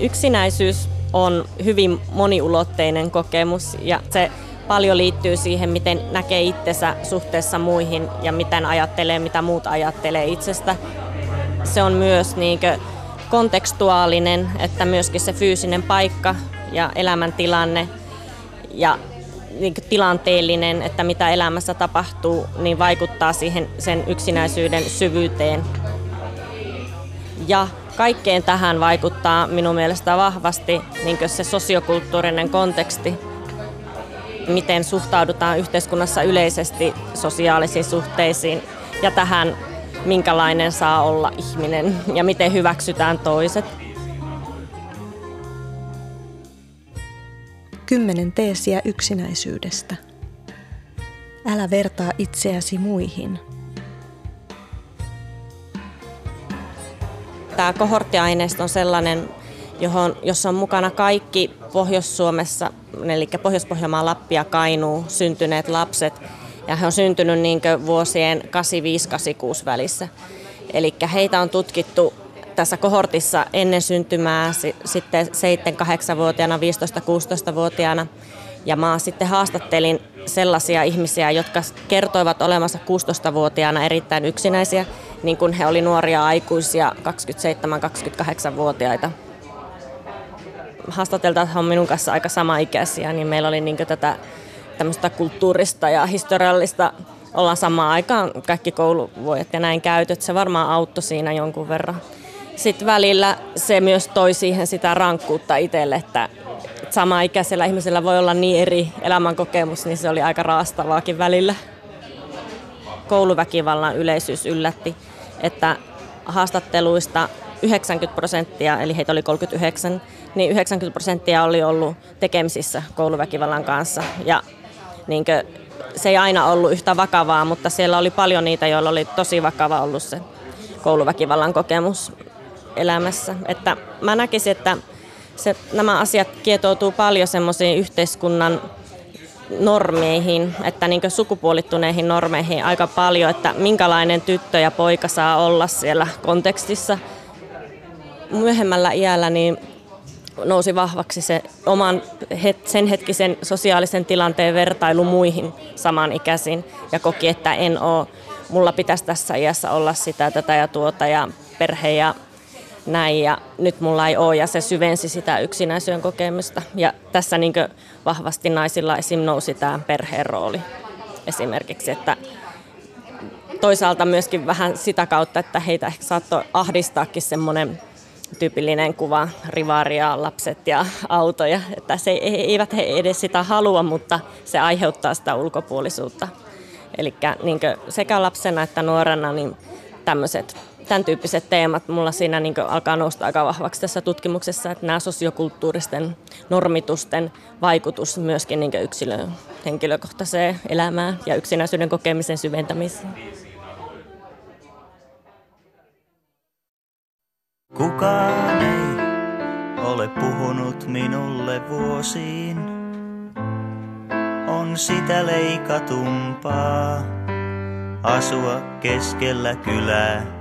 yksinäisyys on hyvin moniulotteinen kokemus ja se paljon liittyy siihen, miten näkee itsensä suhteessa muihin ja miten ajattelee, mitä muut ajattelee itsestä. Se on myös niin kontekstuaalinen, että myöskin se fyysinen paikka ja elämäntilanne ja niin tilanteellinen, että mitä elämässä tapahtuu, niin vaikuttaa siihen sen yksinäisyyden syvyyteen. Ja kaikkeen tähän vaikuttaa minun mielestä vahvasti niin se sosiokulttuurinen konteksti, miten suhtaudutaan yhteiskunnassa yleisesti sosiaalisiin suhteisiin ja tähän, minkälainen saa olla ihminen ja miten hyväksytään toiset. Kymmenen teesiä yksinäisyydestä. Älä vertaa itseäsi muihin. Tämä kohorttiaineisto on sellainen, johon, jossa on mukana kaikki Pohjois-Suomessa, eli Pohjois-Pohjanmaan, Lappi ja Kainuu syntyneet lapset. Ja he on syntynyt niin vuosien 85-86 välissä. Eli heitä on tutkittu tässä kohortissa ennen syntymää, sitten 7-8-vuotiaana, 15-16-vuotiaana. Ja mä sitten haastattelin sellaisia ihmisiä, jotka kertoivat olemassa 16-vuotiaana erittäin yksinäisiä, niin kuin he oli nuoria aikuisia, 27-28-vuotiaita. Haastateltavat on minun kanssa aika sama-ikäisiä, niin meillä oli niin tätä tämmöistä kulttuurista ja historiallista ollaan samaan aikaan kaikki kouluvuodet ja näin käytöt. Se varmaan auttoi siinä jonkun verran sitten välillä se myös toi siihen sitä rankkuutta itselle, että sama-ikäisellä ihmisellä voi olla niin eri elämänkokemus, niin se oli aika raastavaakin välillä. Kouluväkivallan yleisyys yllätti, että haastatteluista 90 prosenttia, eli heitä oli 39, niin 90 prosenttia oli ollut tekemisissä kouluväkivallan kanssa. Ja niin kuin, se ei aina ollut yhtä vakavaa, mutta siellä oli paljon niitä, joilla oli tosi vakava ollut se kouluväkivallan kokemus elämässä. Että mä näkisin, että se, nämä asiat kietoutuu paljon semmoisiin yhteiskunnan normeihin, että niin sukupuolittuneihin normeihin aika paljon, että minkälainen tyttö ja poika saa olla siellä kontekstissa. Myöhemmällä iällä niin nousi vahvaksi se oman sen hetkisen sosiaalisen tilanteen vertailu muihin samanikäisiin ja koki, että en ole, mulla pitäisi tässä iässä olla sitä, tätä ja tuota ja perhe ja näin ja nyt mulla ei ole ja se syvensi sitä yksinäisyyden kokemusta. Ja tässä niin vahvasti naisilla esim. nousi tämä perheen rooli esimerkiksi, että toisaalta myöskin vähän sitä kautta, että heitä ehkä saattoi ahdistaakin semmoinen tyypillinen kuva, rivaria, lapset ja autoja, että se, eivät he edes sitä halua, mutta se aiheuttaa sitä ulkopuolisuutta. Eli niin sekä lapsena että nuorena niin tämmöiset tämän tyyppiset teemat mulla siinä niin alkaa nousta aika vahvaksi tässä tutkimuksessa, että nämä sosiokulttuuristen normitusten vaikutus myöskin niin yksilön henkilökohtaiseen elämään ja yksinäisyyden kokemisen syventämiseen. Kukaan ei ole puhunut minulle vuosiin, on sitä leikatumpaa asua keskellä kylää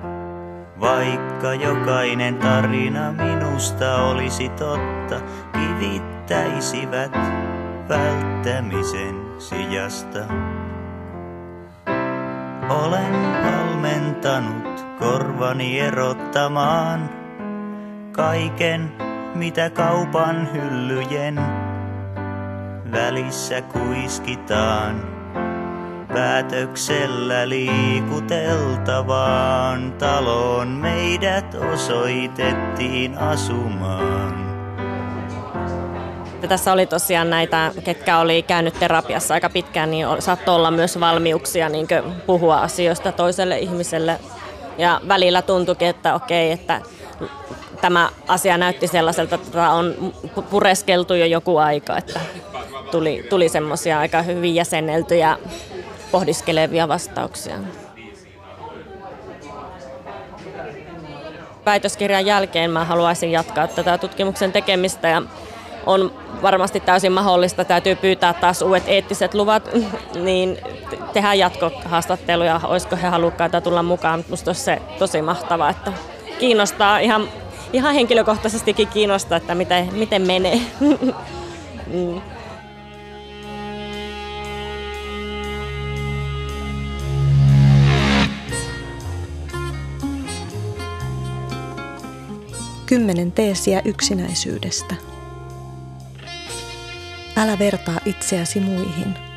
vaikka jokainen tarina minusta olisi totta, kivittäisivät välttämisen sijasta. Olen valmentanut korvani erottamaan kaiken, mitä kaupan hyllyjen välissä kuiskitaan päätöksellä liikuteltavaan taloon meidät osoitettiin asumaan. Tässä oli tosiaan näitä, ketkä oli käynyt terapiassa aika pitkään, niin saattoi olla myös valmiuksia niin puhua asioista toiselle ihmiselle. Ja välillä tuntuikin, että okei, että tämä asia näytti sellaiselta, että tätä on pureskeltu jo joku aika, että tuli, tuli semmoisia aika hyvin jäsenneltyjä pohdiskelevia vastauksia. Väitöskirjan jälkeen mä haluaisin jatkaa tätä tutkimuksen tekemistä ja on varmasti täysin mahdollista, täytyy pyytää taas uudet eettiset luvat, niin tehdään jatkohaastatteluja, olisiko he halukkaita tulla mukaan. Minusta se tosi mahtavaa, että kiinnostaa ihan ihan henkilökohtaisestikin kiinnostaa, että miten, miten menee. mm. Kymmenen teesiä yksinäisyydestä. Älä vertaa itseäsi muihin.